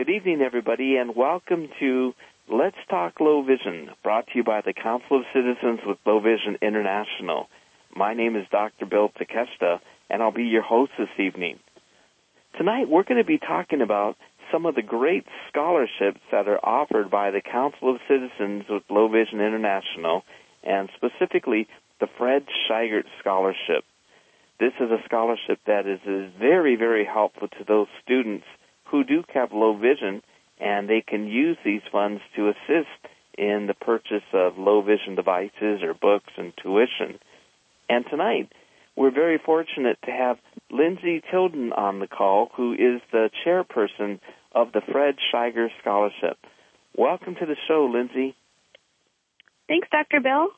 Good evening, everybody, and welcome to Let's Talk Low Vision, brought to you by the Council of Citizens with Low Vision International. My name is Dr. Bill Takeshita, and I'll be your host this evening. Tonight, we're going to be talking about some of the great scholarships that are offered by the Council of Citizens with Low Vision International, and specifically the Fred Scheigert Scholarship. This is a scholarship that is very, very helpful to those students who do have low vision, and they can use these funds to assist in the purchase of low vision devices or books and tuition. And tonight, we're very fortunate to have Lindsay Tilden on the call, who is the chairperson of the Fred Scheigert Scholarship. Welcome to the show, Lindsay. Thanks, Dr. Bill.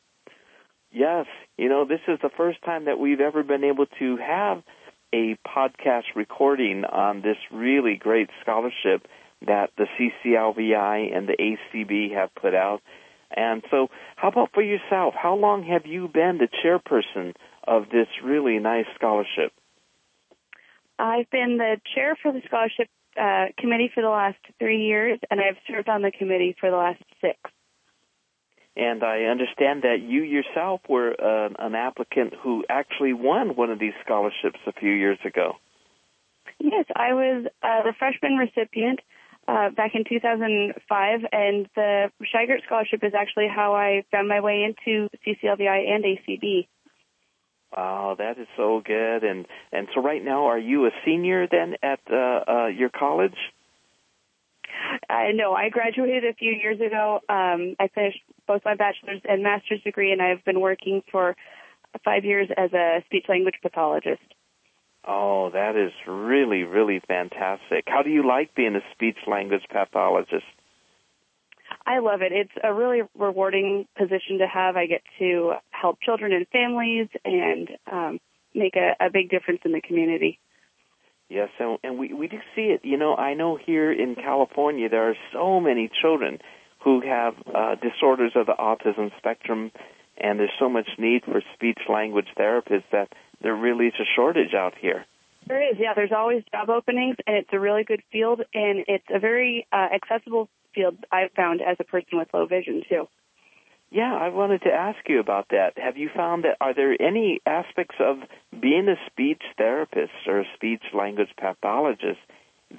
Yes, you know, this is the first time that we've ever been able to have a podcast recording on this really great scholarship that the CCLVI and the ACB have put out. And so, how about for yourself? How long have you been the chairperson of this really nice scholarship? I've been the chair for the scholarship uh, committee for the last three years, and I've served on the committee for the last six. And I understand that you yourself were uh, an applicant who actually won one of these scholarships a few years ago. Yes, I was uh, the freshman recipient uh, back in 2005, and the Scheigert Scholarship is actually how I found my way into CCLVI and ACB. Wow, that is so good. And and so right now, are you a senior then at uh, uh, your college? Uh, no, I graduated a few years ago. Um, I finished both my bachelor's and master's degree, and I've been working for five years as a speech language pathologist. Oh, that is really, really fantastic. How do you like being a speech language pathologist? I love it. It's a really rewarding position to have. I get to help children and families and um, make a, a big difference in the community. Yes, and, and we we do see it. You know, I know here in California there are so many children who have uh, disorders of the autism spectrum, and there's so much need for speech language therapists that there really is a shortage out here. There is, yeah. There's always job openings, and it's a really good field, and it's a very uh, accessible field I've found as a person with low vision too. Yeah, I wanted to ask you about that. Have you found that are there any aspects of being a speech therapist or a speech language pathologist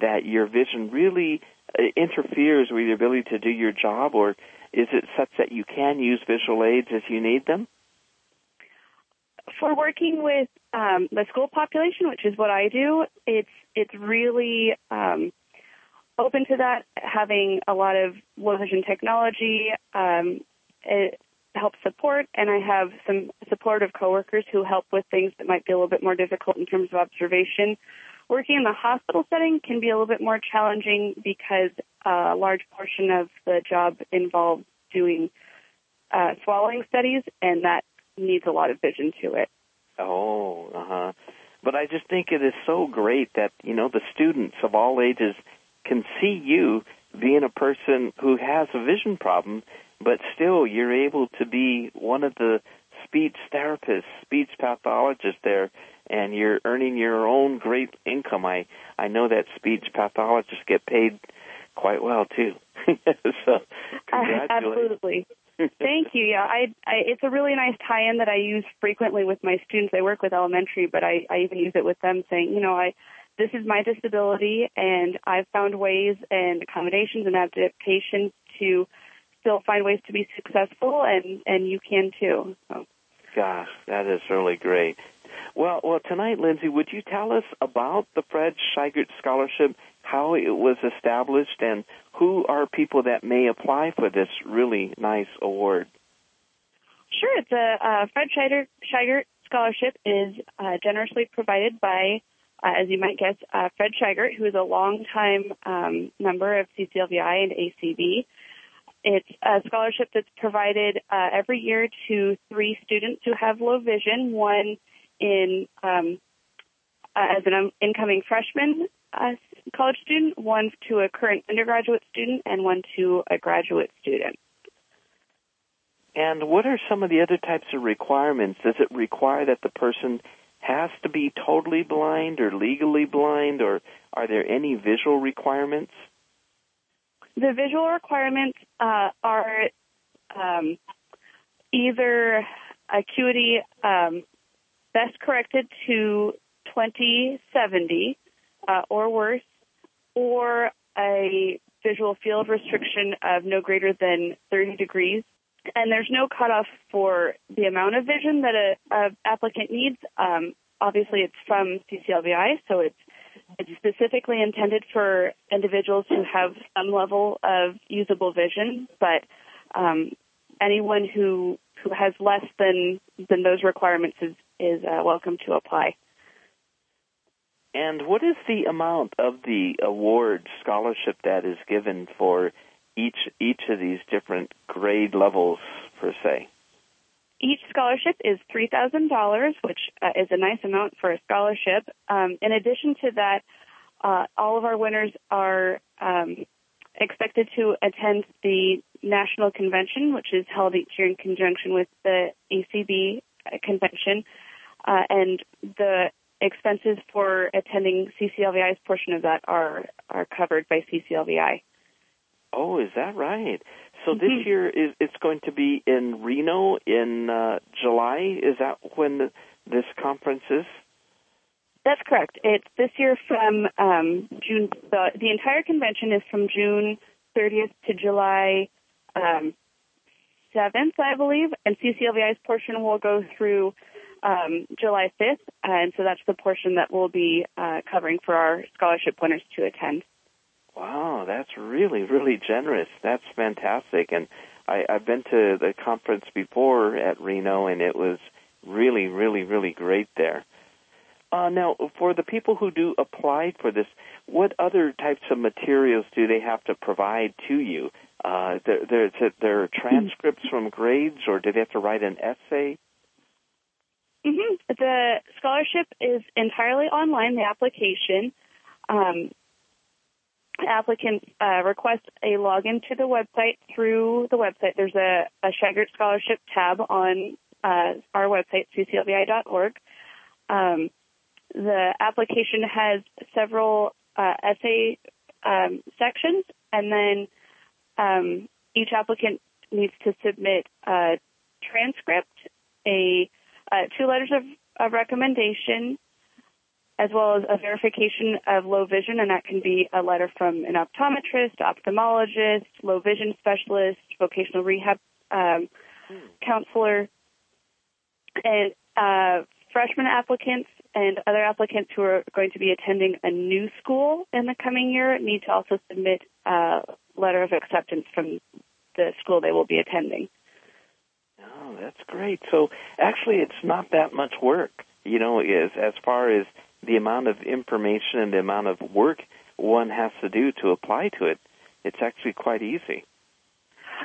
that your vision really uh, interferes with your ability to do your job, or is it such that you can use visual aids if you need them? For working with um, the school population, which is what I do, it's it's really um, open to that. Having a lot of low vision technology, um, it helps support, and I have some supportive coworkers who help with things that might be a little bit more difficult in terms of observation. Working in the hospital setting can be a little bit more challenging because a large portion of the job involves doing uh, swallowing studies, and that needs a lot of vision to it. Oh, uh huh. But I just think it is so great that you know the students of all ages can see you being a person who has a vision problem but still you're able to be one of the speech therapists, speech pathologists there, and you're earning your own great income. I I know that speech pathologists get paid quite well too. so uh, congratulations. absolutely. Thank you. Yeah, I, I it's a really nice tie-in that I use frequently with my students. I work with elementary, but I I even use it with them, saying, you know, I this is my disability, and I've found ways and accommodations and adaptations to still find ways to be successful, and and you can too. So. Gosh, that is really great. Well, well, tonight, Lindsay, would you tell us about the Fred Scheigert Scholarship, how it was established, and who are people that may apply for this really nice award? Sure. The uh, Fred Scheigert, Scholarship is uh, generously provided by, uh, as you might guess, uh, Fred Scheigert, who is a longtime um, member of CCLVI and ACB. It's a scholarship that's provided uh, every year to three students who have low vision, one in um, uh, as an incoming freshman uh, college student, one to a current undergraduate student, and one to a graduate student. And what are some of the other types of requirements? Does it require that the person has to be totally blind or legally blind, or are there any visual requirements? the visual requirements uh, are um, either acuity um, best corrected to 2070 uh, or worse, or a visual field restriction of no greater than 30 degrees. And there's no cutoff for the amount of vision that a, a applicant needs. Um, obviously, it's from CCLVI, so it's it's specifically intended for individuals who have some level of usable vision, but um, anyone who who has less than than those requirements is is uh, welcome to apply. And what is the amount of the award scholarship that is given for each each of these different grade levels per se? Each scholarship is three thousand dollars, which uh, is a nice amount for a scholarship. Um, in addition to that, uh, all of our winners are um, expected to attend the national convention, which is held each year in conjunction with the ACB convention, uh, and the expenses for attending CCLVI's portion of that are are covered by CCLVI. Oh, is that right? So mm-hmm. this year is it's going to be in Reno in uh, July. Is that when the, this conference is? That's correct. It's this year from um, June. The, the entire convention is from June 30th to July um, 7th, I believe, and CCLVI's portion will go through um, July 5th, and so that's the portion that we'll be uh, covering for our scholarship winners to attend. Wow, that's really, really generous. That's fantastic. And I, I've been to the conference before at Reno, and it was really, really, really great there. Uh, now, for the people who do apply for this, what other types of materials do they have to provide to you? Uh, there, there, there are transcripts from grades, or do they have to write an essay? Mm-hmm. The scholarship is entirely online. The application. Um, applicants uh, request a login to the website through the website. There's a, a Scheigert Scholarship tab on uh, our website, cclvi.org. Um, the application has several uh, essay um, sections, and then um, each applicant needs to submit a transcript, a uh, two letters of, of recommendation, as well as a verification of low vision, and that can be a letter from an optometrist, ophthalmologist, low vision specialist, vocational rehab um, hmm. counselor, and uh, freshman applicants and other applicants who are going to be attending a new school in the coming year need to also submit a letter of acceptance from the school they will be attending. Oh, that's great. So actually, it's not that much work, you know, is as far as the amount of information and the amount of work one has to do to apply to it. It's actually quite easy.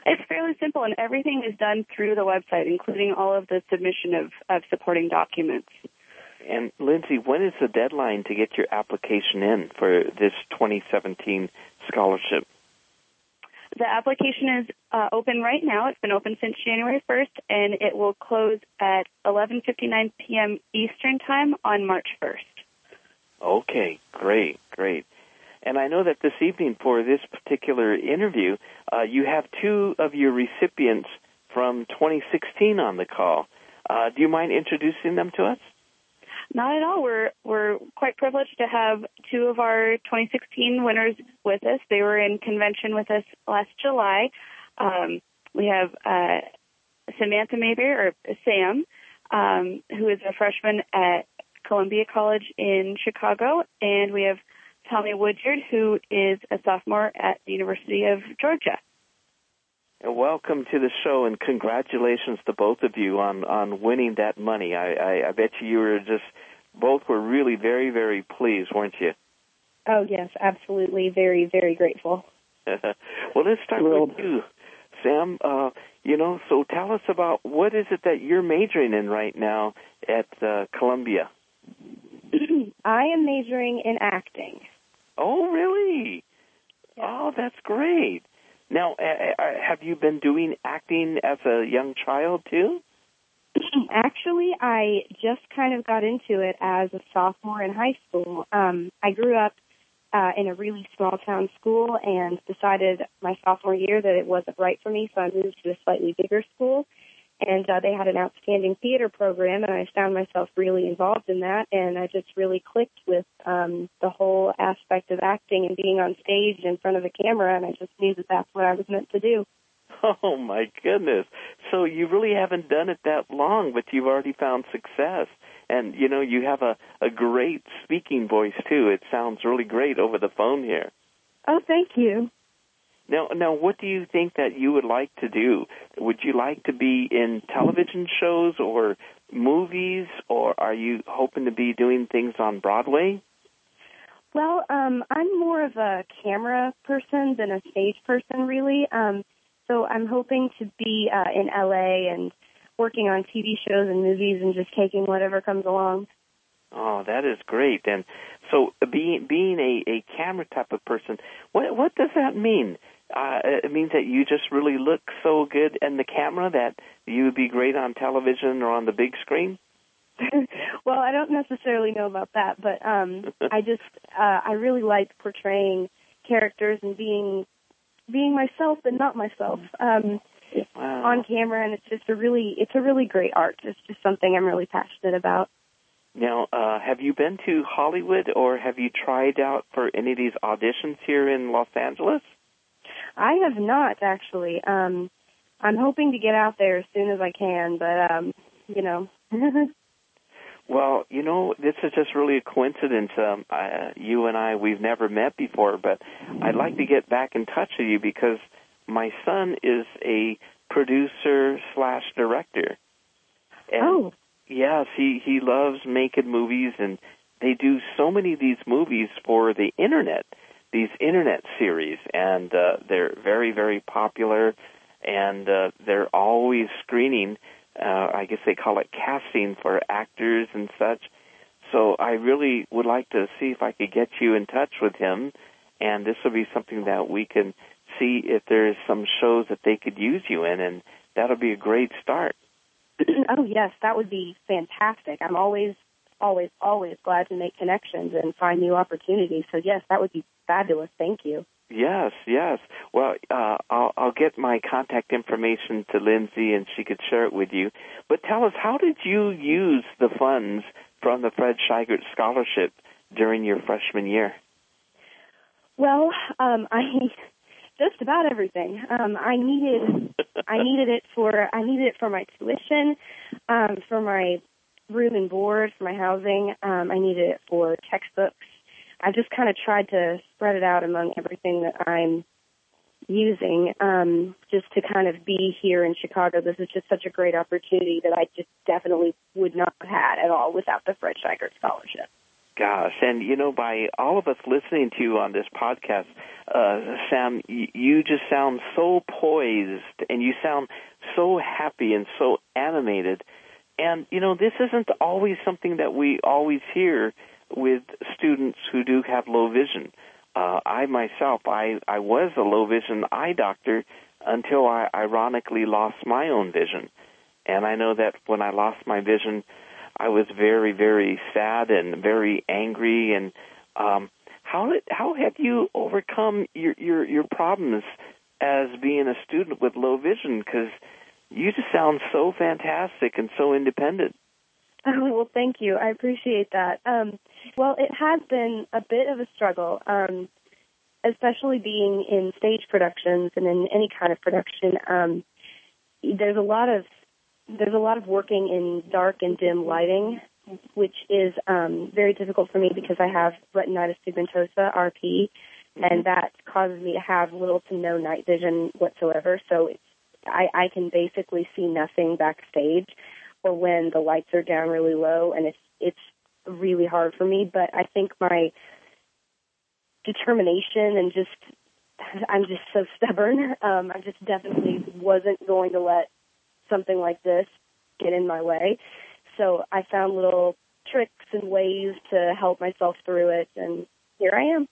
It's fairly simple, and everything is done through the website, including all of the submission of, of supporting documents. And Lindsay, when is the deadline to get your application in for this 2017 scholarship? The application is uh, open right now. It's been open since January 1st, and it will close at 11:59 p.m. Eastern Time on March 1st. Okay, great, great. And I know that this evening for this particular interview, uh, you have two of your recipients from 2016 on the call. Uh, do you mind introducing them to us? Not at all. We're we're quite privileged to have two of our 2016 winners with us. They were in convention with us last July. Um, we have uh, Samantha Mayberry or Sam, um, who is a freshman at Columbia College in Chicago, and we have Tommy Woodyard, who is a sophomore at the University of Georgia. And welcome to the show, and congratulations to both of you on on winning that money. I, I, I bet you you were just both were really very very pleased, weren't you? Oh yes, absolutely, very very grateful. well, let's start with you, Sam. Uh, you know, so tell us about what is it that you're majoring in right now at uh, Columbia. I am majoring in acting. Oh, really? Yeah. Oh, that's great. Now, have you been doing acting as a young child too? Actually, I just kind of got into it as a sophomore in high school. Um, I grew up uh, in a really small town school and decided my sophomore year that it wasn't right for me, so I moved to a slightly bigger school. And uh, they had an outstanding theater program, and I found myself really involved in that. And I just really clicked with um, the whole aspect of acting and being on stage in front of a camera, and I just knew that that's what I was meant to do. Oh my goodness! So you really haven't done it that long, but you've already found success and you know you have a a great speaking voice too. It sounds really great over the phone here. Oh, thank you. Now, now, what do you think that you would like to do? Would you like to be in television shows or movies, or are you hoping to be doing things on Broadway? Well, um, I'm more of a camera person than a stage person, really. Um, so I'm hoping to be uh, in LA and working on TV shows and movies and just taking whatever comes along. Oh, that is great. And so being being a, a camera type of person, what what does that mean? Uh, it means that you just really look so good in the camera that you would be great on television or on the big screen. well, I don't necessarily know about that, but um I just uh I really like portraying characters and being being myself and not myself. Um wow. on camera, and it's just a really it's a really great art. It's just something I'm really passionate about. Now, uh, have you been to Hollywood, or have you tried out for any of these auditions here in Los Angeles? I have not actually. Um, I'm hoping to get out there as soon as I can, but um, you know. well, you know, this is just really a coincidence. Um, I, you and I, we've never met before, but I'd like to get back in touch with you because my son is a producer slash director. And oh. Yes, he he loves making movies, and they do so many of these movies for the internet, these internet series, and uh, they're very very popular, and uh, they're always screening. Uh, I guess they call it casting for actors and such. So I really would like to see if I could get you in touch with him, and this will be something that we can see if there's some shows that they could use you in, and that'll be a great start. oh yes, that would be fantastic. I'm always, always, always glad to make connections and find new opportunities. So yes, that would be fabulous. Thank you. Yes, yes. Well, uh, I'll, I'll get my contact information to Lindsay, and she could share it with you. But tell us, how did you use the funds from the Fred Scheigert Scholarship during your freshman year? Well, um, I just about everything. Um, I needed I needed it for I needed it for my tuition, um, for my room and board, for my housing. Um, I needed it for textbooks. I've just kind of tried to spread it out among everything that I'm using, um, just to kind of be here in Chicago. This is just such a great opportunity that I just definitely would not have had at all without the Fred Scheigert Scholarship gosh. And, you know, by all of us listening to you on this podcast, uh, Sam, you just sound so poised and you sound so happy and so animated. And, you know, this isn't always something that we always hear with students who do have low vision. Uh, I myself, I, I was a low vision eye doctor until I ironically lost my own vision. And I know that when I lost my vision, I was very, very sad and very angry. And um, how did how have you overcome your your your problems as being a student with low vision? Because you just sound so fantastic and so independent. Oh, well, thank you. I appreciate that. Um, well, it has been a bit of a struggle, um, especially being in stage productions and in any kind of production. Um, there's a lot of there's a lot of working in dark and dim lighting, which is um, very difficult for me because I have retinitis pigmentosa, RP, mm-hmm. and that causes me to have little to no night vision whatsoever. So it's, I, I can basically see nothing backstage or when the lights are down really low, and it's it's really hard for me. But I think my determination and just I'm just so stubborn. Um, I just definitely wasn't going to let something like this get in my way. So I found little tricks and ways to help myself through it, and here I am.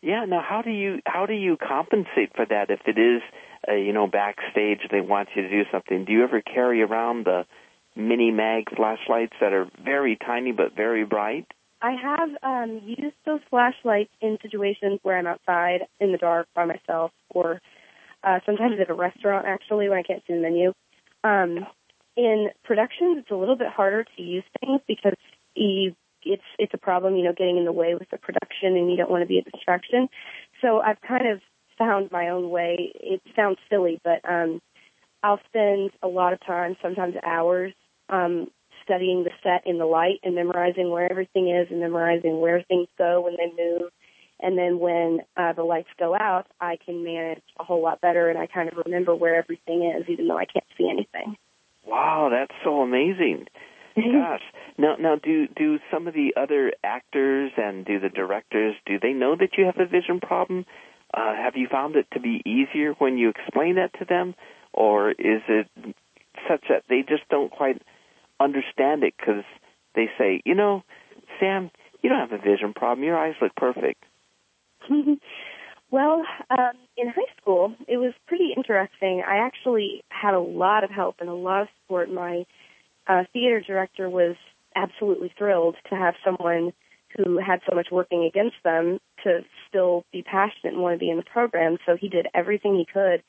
Yeah. Now, how do you how do you compensate for that if it is, uh, you know, backstage they want you to do something? Do you ever carry around the mini mag flashlights that are very tiny but very bright? I have um, used those flashlights in situations where I'm outside in the dark by myself, or uh, sometimes at a restaurant actually when I can't see the menu. Um, in productions, it's a little bit harder to use things because you, it's it's a problem, you know, getting in the way with the production, and you don't want to be a distraction. So I've kind of found my own way. It sounds silly, but um, I'll spend a lot of time, sometimes hours, um, studying the set in the light and memorizing where everything is and memorizing where things go when they move. And then when uh, the lights go out, I can manage a whole lot better and I kind of remember where everything is even though I can't see anything. Wow, that's so amazing. Gosh. Now now do do some of the other actors and do the directors do they know that you have a vision problem? Uh, have you found it to be easier when you explain that to them or is it such that they just don't quite understand it because they say, you know, Sam, you don't have a vision problem. Your eyes look perfect. well, um, in high school, it was pretty interesting. I actually had a lot of help and a lot of support. My uh, theater director was absolutely thrilled to have someone who had so much working against them to still be passionate and want to be in the program. So he did everything he could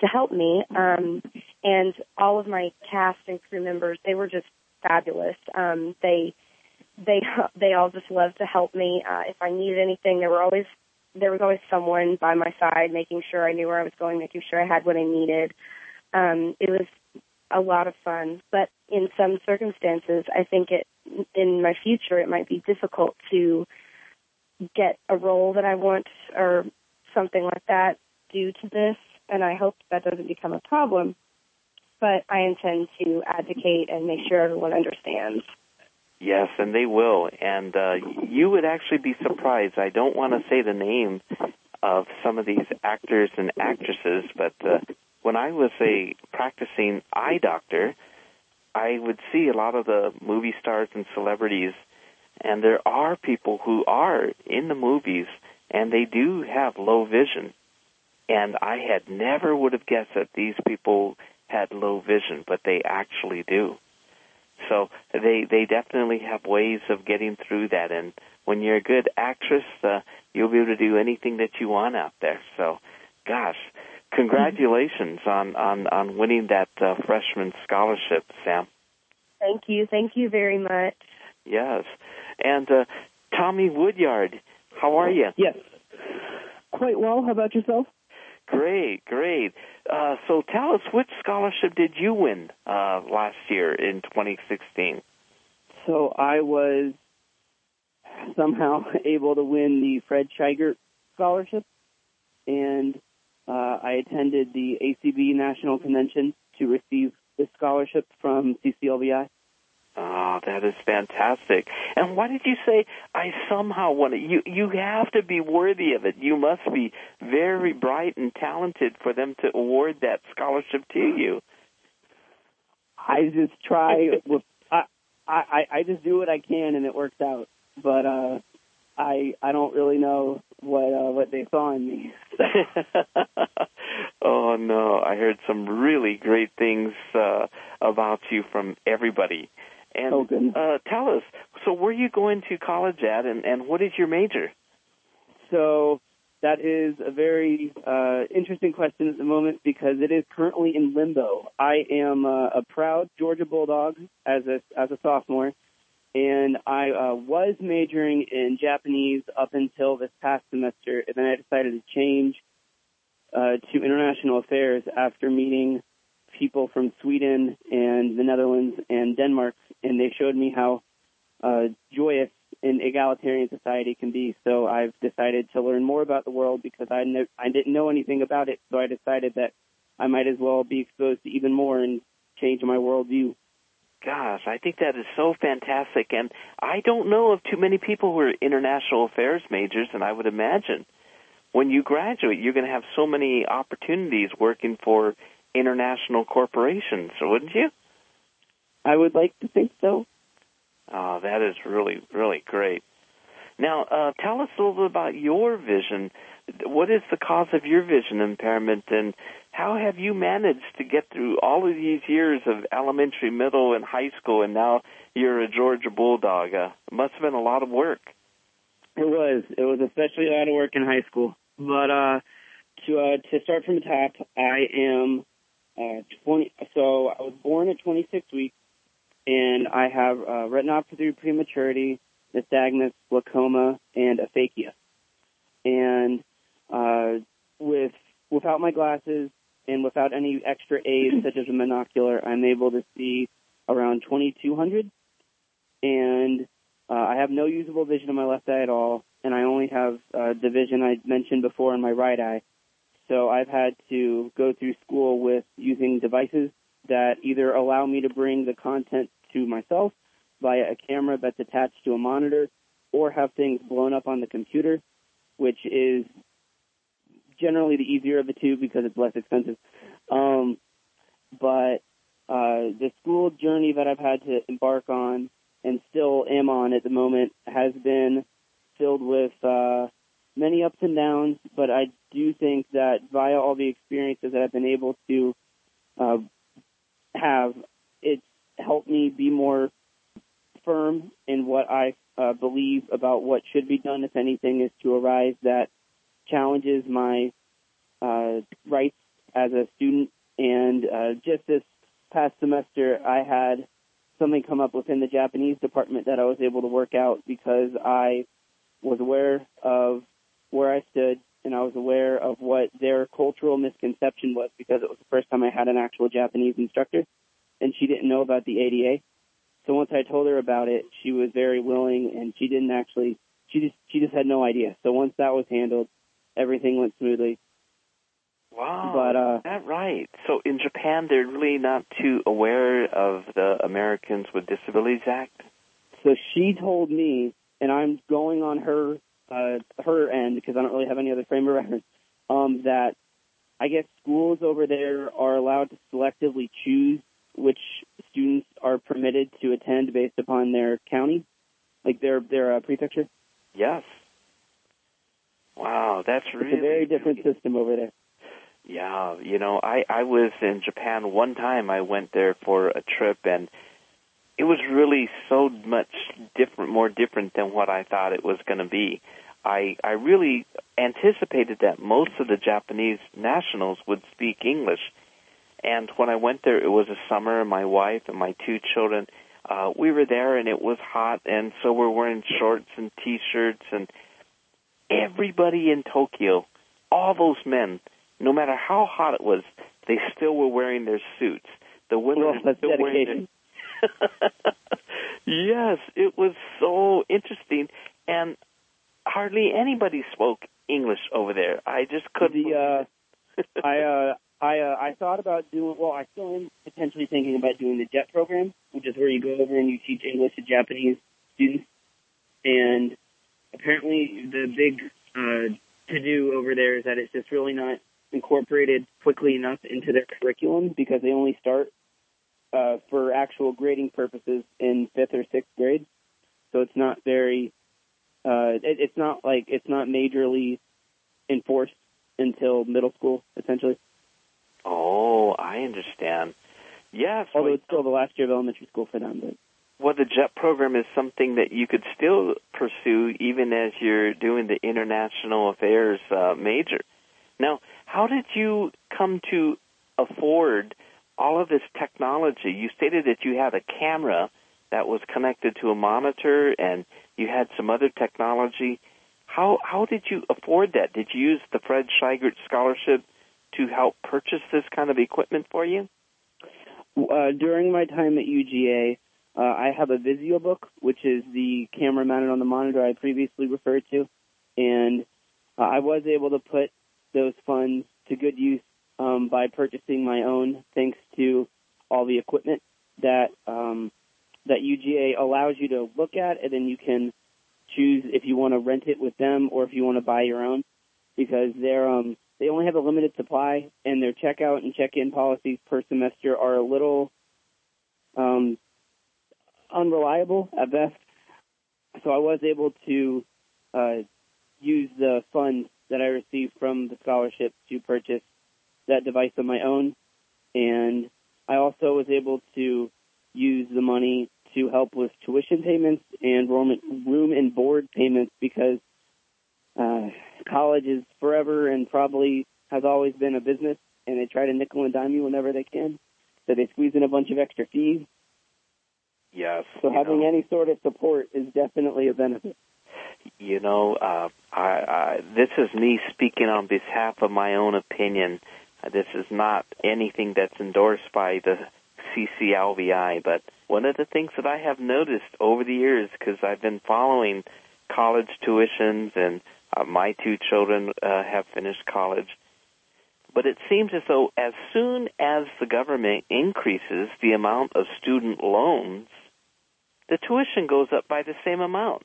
to help me. Um, and all of my cast and crew members, they were just fabulous. Um, they they they all just loved to help me. Uh, if I needed anything, there were always there was always someone by my side, making sure I knew where I was going, making sure I had what I needed. Um, it was a lot of fun, but in some circumstances, I think it in my future it might be difficult to get a role that I want or something like that due to this and I hope that doesn't become a problem. But I intend to advocate and make sure everyone understands. Yes, and they will. And uh, you would actually be surprised. I don't want to say the name of some of these actors and actresses, but uh, when I was a practicing eye doctor, I would see a lot of the movie stars and celebrities, and there are people who are in the movies and they do have low vision and I had never would have guessed that these people had low vision, but they actually do. So they they definitely have ways of getting through that. And when you're a good actress, uh, you'll be able to do anything that you want out there. So, gosh, congratulations on on on winning that uh, freshman scholarship, Sam. Thank you, thank you very much. Yes, and uh, Tommy Woodyard, how are you? Yes, quite well. How about yourself? Great, great. Uh, so tell us, which scholarship did you win uh, last year in 2016? So I was somehow able to win the Fred Scheigert Scholarship, and uh, I attended the ACB National Convention to receive the scholarship from CCLVI. Oh, that is fantastic. And why did you say I somehow want to? You you have to be worthy of it. You must be very bright and talented for them to award that scholarship to you. I just try. with, I I I just do what I can, and it works out. But uh, I I don't really know what uh, what they saw in me. oh no, I heard some really great things uh, about you from everybody. And oh, uh, tell us, so where are you going to college at, and, and what is your major? So that is a very uh, interesting question at the moment because it is currently in limbo. I am uh, a proud Georgia Bulldog as a as a sophomore, and I uh, was majoring in Japanese up until this past semester, and then I decided to change uh, to international affairs after meeting people from Sweden and the Netherlands and Denmark, and they showed me how uh, joyous an egalitarian society can be. So I've decided to learn more about the world because I, ne- I didn't know anything about it. So I decided that I might as well be exposed to even more and change my worldview. Gosh, I think that is so fantastic. And I don't know of too many people who are international affairs majors, and I would imagine when you graduate, you're going to have so many opportunities working for international corporations, wouldn't you? I would like to think so. Oh, that is really, really great. Now, uh, tell us a little bit about your vision. What is the cause of your vision impairment, and how have you managed to get through all of these years of elementary, middle, and high school, and now you're a Georgia Bulldog? Uh, it must have been a lot of work. It was. It was especially a lot of work in high school. But uh, to uh, to start from the top, I am uh, 20. So I was born at 26 weeks, and I have uh, retinopathy prematurity, nystagmus, glaucoma, and aphakia. And uh, with without my glasses and without any extra aids such as a monocular, I'm able to see around 2200. And uh, I have no usable vision in my left eye at all, and I only have uh, the vision I mentioned before in my right eye. So I've had to go through school with using devices that either allow me to bring the content to myself via a camera that's attached to a monitor or have things blown up on the computer, which is generally the easier of the two because it's less expensive. Um, but uh, the school journey that I've had to embark on and still am on at the moment has been filled with uh, many ups and downs. But I do think that via all the experiences that I've been able to uh, have, it's helped me be more firm in what I uh, believe about what should be done, if anything, is to arise that challenges my uh, rights as a student. And uh, just this past semester, I had something come up within the Japanese department that I was able to work out because I was aware of where I stood and I was aware of what their cultural misconception was because it was the first time I had an actual Japanese instructor and she didn't know about the ADA. So once I told her about it, she was very willing and she didn't actually she just she just had no idea. So once that was handled, everything went smoothly. Wow, But, uh, is that right? So in Japan, they're really not too aware of the Americans with Disabilities Act. So she told me, and I'm going on her uh, her end because I don't really have any other frame of reference. Um, that I guess schools over there are allowed to selectively choose which students are permitted to attend based upon their county, like their their uh, prefecture. Yes. Wow, that's really It's a very different system over there. Yeah, you know, I I was in Japan one time. I went there for a trip, and it was really so much different, more different than what I thought it was going to be. I I really anticipated that most of the Japanese nationals would speak English, and when I went there, it was a summer. My wife and my two children, uh, we were there, and it was hot, and so we're wearing shorts and t-shirts, and everybody in Tokyo, all those men no matter how hot it was, they still were wearing their suits. The women Well, were that's still wearing their yes, it was so interesting, and hardly anybody spoke English over there. I just couldn't. The uh, I uh, I uh, I thought about doing. Well, I still am potentially thinking about doing the JET program, which is where you go over and you teach English to Japanese students. And apparently, the big uh, to do over there is that it's just really not incorporated quickly enough into their curriculum because they only start uh, for actual grading purposes in fifth or sixth grade. So it's not very. Uh, it, it's not like it's not majorly enforced until middle school, essentially. oh, I understand. Yes, Although well, it's still the last year of elementary school for them. But well, the JET program is something that you could still pursue even as you're doing the international affairs uh, major. Now, how did you come to afford all of this technology? You stated that you had a camera that was connected to a monitor and you had some other technology. How how did you afford that? Did you use the Fred Scheigert scholarship to help purchase this kind of equipment for you? uh, during my time at UGA, uh, I have a VisioBook, which is the camera mounted on the monitor I previously referred to, and uh, I was able to put those funds to good use um, by purchasing my own, thanks to all the equipment that um, that UGA allows you to look at, and then you can choose if you want to rent it with them or if you want to buy your own, because they're um, they only have a limited supply, and their checkout and check-in policies per semester are a little um, unreliable at best. So I was able to uh, use the funds that I received from the scholarship to purchase that device on my own, and I also was able to use the money to help with tuition payments and room, and board payments because uh, college is forever and probably has always been a business, and they try to nickel and dime you whenever they can. So they squeeze in a bunch of extra fees. Yes. So having know. any sort of support is definitely a benefit. You know, uh, I, I, this is me speaking on behalf of my own opinion. Uh, this is not anything that's endorsed by the CCLVI, but one of the things that I have noticed over the years, because I've been following college tuitions and uh, my two children uh, have finished college, but it seems as though as soon as the government increases the amount of student loans, the tuition goes up by the same amount.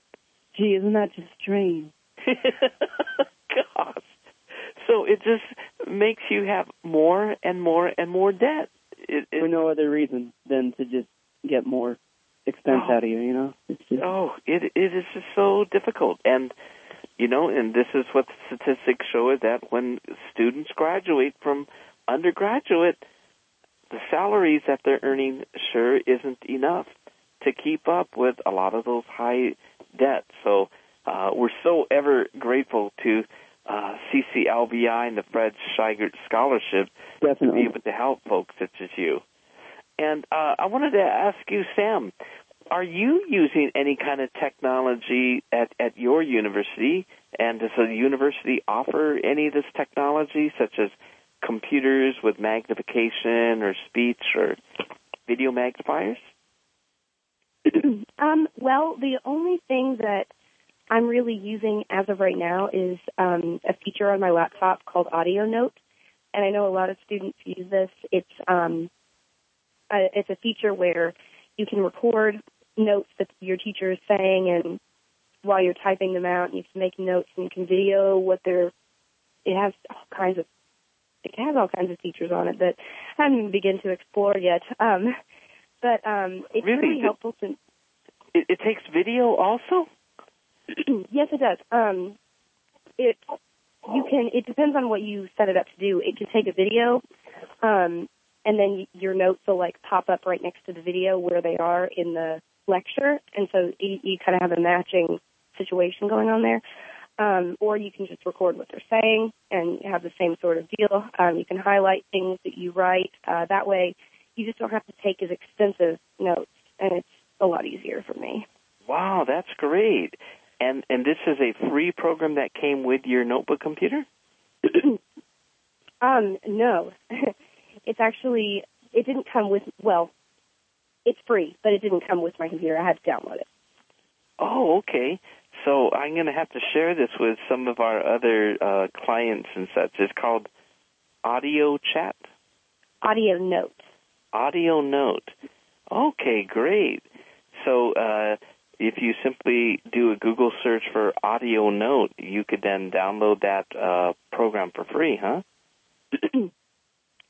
Gee, isn't that just strange? Gosh. So it just makes you have more and more and more debt. It, it, For no other reason than to just get more expense Oh. out of you, you know? It's just, oh, it it is just so difficult. And you know, and this is what the statistics show is that when students graduate from undergraduate, the salaries that they're earning sure isn't enough to keep up with a lot of those high debts. So uh, we're so ever grateful to uh, CCLVI and the Fred Scheigert Scholarship to be definitely. able to help folks such as you. And uh, I wanted to ask you, Sam, are you using any kind of technology at, at your university? And does the university offer any of this technology, such as computers with magnification or speech or video magnifiers? um, well, the only thing that I'm really using as of right now is um, a feature on my laptop called Audio Note, and I know a lot of students use this. It's um, a, it's a feature where you can record notes that your teacher is saying, and while you're typing them out, you can make notes and you can video what they're. It has all kinds of. It has all kinds of features on it that I haven't even begun to explore yet. Um, but um, it's Really? really helpful to It, it takes video also? yes, it does. Um, it you can. It depends on what you set it up to do. It can take a video, um, and then your notes will like pop up right next to the video where they are in the lecture, and so you, you kind of have a matching situation going on there. Um, or you can just record what they're saying and have the same sort of deal. Um, you can highlight things that you write. Uh, that way, you just don't have to take as extensive notes, and it's a lot easier for me. Wow, that's great. And and this is a free program that came with your notebook computer? Um, no. it's actually it didn't come with well, it's free, but it didn't come with my computer. I had to download it. Oh, okay. So I'm going to have to share this with some of our other uh, clients and such. It's called Audio Chat, Audio note. Audio Note. Okay, great. So uh, if you simply do a Google search for Audio Note, you could then download that uh, program for free, huh?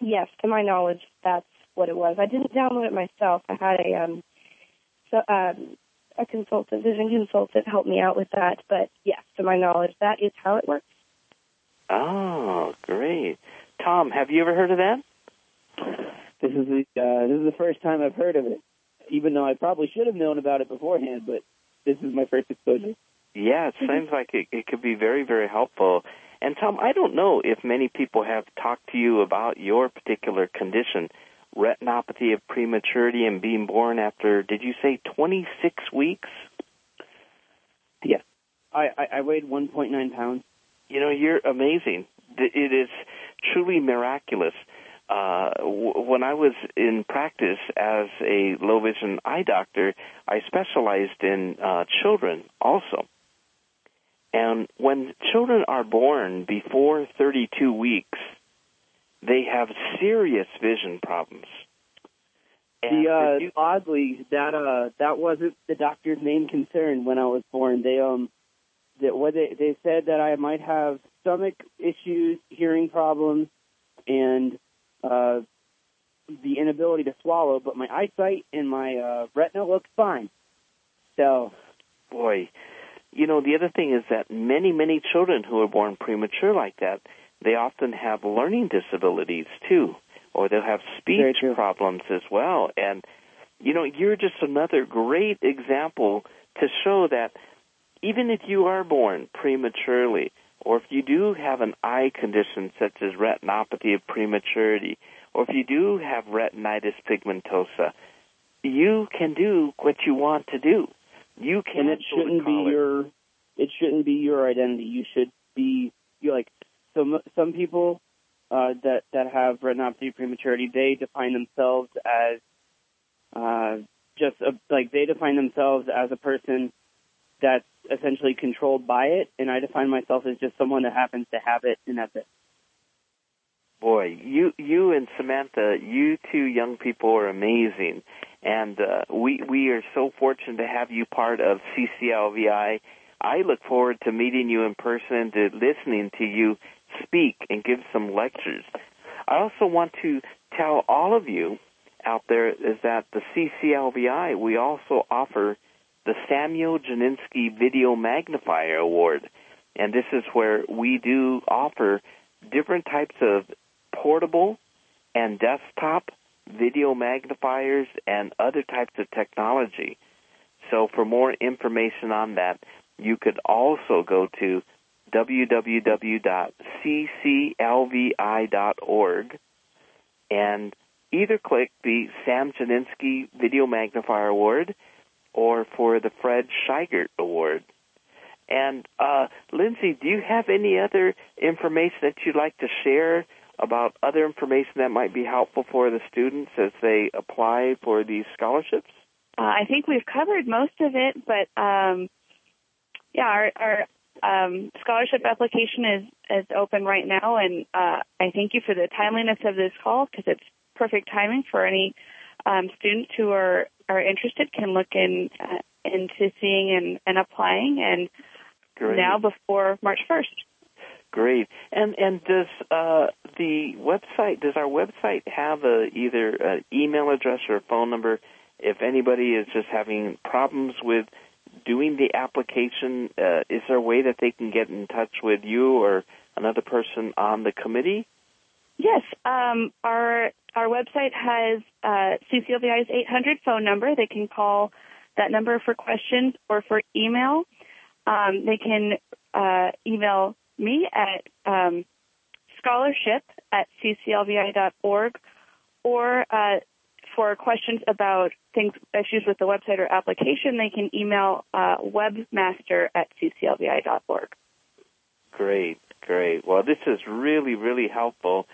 Yes, to my knowledge, that's what it was. I didn't download it myself. I had a um, so um, a consultant, vision consultant, help me out with that. But yes, to my knowledge, that is how it works. Oh, great. Tom, have you ever heard of that? This is the uh, this is the first time I've heard of it. Even though I probably should have known about it beforehand, but this is my first exposure. Yeah, it seems like it, it could be very, very helpful. And Tom, I don't know if many people have talked to you about your particular condition, retinopathy of prematurity and being born after, did you say 26 weeks? Yes, I I, I weighed 1.9 pounds. You know, you're amazing. It is truly miraculous. Uh, w- when I was in practice as a low vision eye doctor, I specialized in uh, children also. And when children are born before 32 weeks, they have serious vision problems. And The uh, you- oddly that uh that wasn't the doctor's main concern when I was born. They um that what they they said that I might have stomach issues, hearing problems, and uh the inability to swallow, but my eyesight and my uh retina looks fine. So boy, you know, the other thing is that many, many children who are born premature like that, they often have learning disabilities too, or they'll have speech problems as well. And, you know, you're just another great example to show that even if you are born prematurely, or if you do have an eye condition such as retinopathy of prematurity, or if you do have retinitis pigmentosa, you can do what you want to do. You can. And it shouldn't be your. It shouldn't be your identity. You should be. You like some some people uh, that that have retinopathy prematurity. They define themselves as uh, just a, like they define themselves as a person that's essentially controlled by it, and I define myself as just someone that happens to have it, and that's it. Boy, you you and Samantha, you two young people are amazing, and uh, we we are so fortunate to have you part of CCLVI. I look forward to meeting you in person, to listening to you speak and give some lectures. I also want to tell all of you out there is that the CCLVI we also offer the Samuel Janinski Video Magnifier Award, and this is where we do offer different types of portable and desktop video magnifiers and other types of technology. So for more information on that, you could also go to www.cclvi.org and either click the Sam Janinski Video Magnifier Award or for the Fred Scheigert Award. And uh, Lindsay, do you have any other information that you'd like to share about other information that might be helpful for the students as they apply for these scholarships? Uh, I think we've covered most of it, but um, yeah, our, our um, scholarship application is is open right now, and uh, I thank you for the timeliness of this call because it's perfect timing for any um, students who are are interested can look in uh, into seeing and, and applying, and Great. now before March first. Great. And and does uh, the website does our website have a either an email address or a phone number if anybody is just having problems with doing the application? Uh, is there a way that they can get in touch with you or another person on the committee? Yes, um, our our website has uh, CCLVI's 800 phone number. They can call that number for questions or for email. Um, they can uh, email me at um, scholarship at cclvi.org or uh, for questions about things, issues with the website or application, they can email uh, webmaster at cclvi.org. Great, great. Well, this is really, really helpful.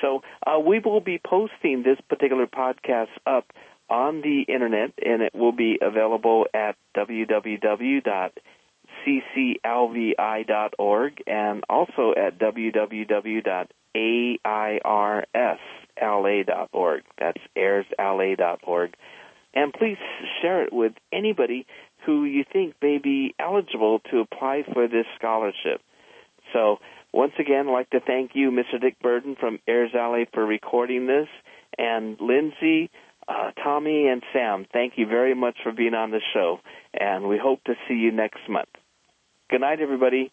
So uh, we will be posting this particular podcast up on the internet, and it will be available at www.cclvi.org and also at www.airsla.org. That's airsla.org. And please share it with anybody who you think may be eligible to apply for this scholarship. So once again, I'd like to thank you, Mr. Dick Burden from Airs LA, for recording this. And Lindsay, uh, Tommy, and Sam, thank you very much for being on the show. And we hope to see you next month. Good night, everybody.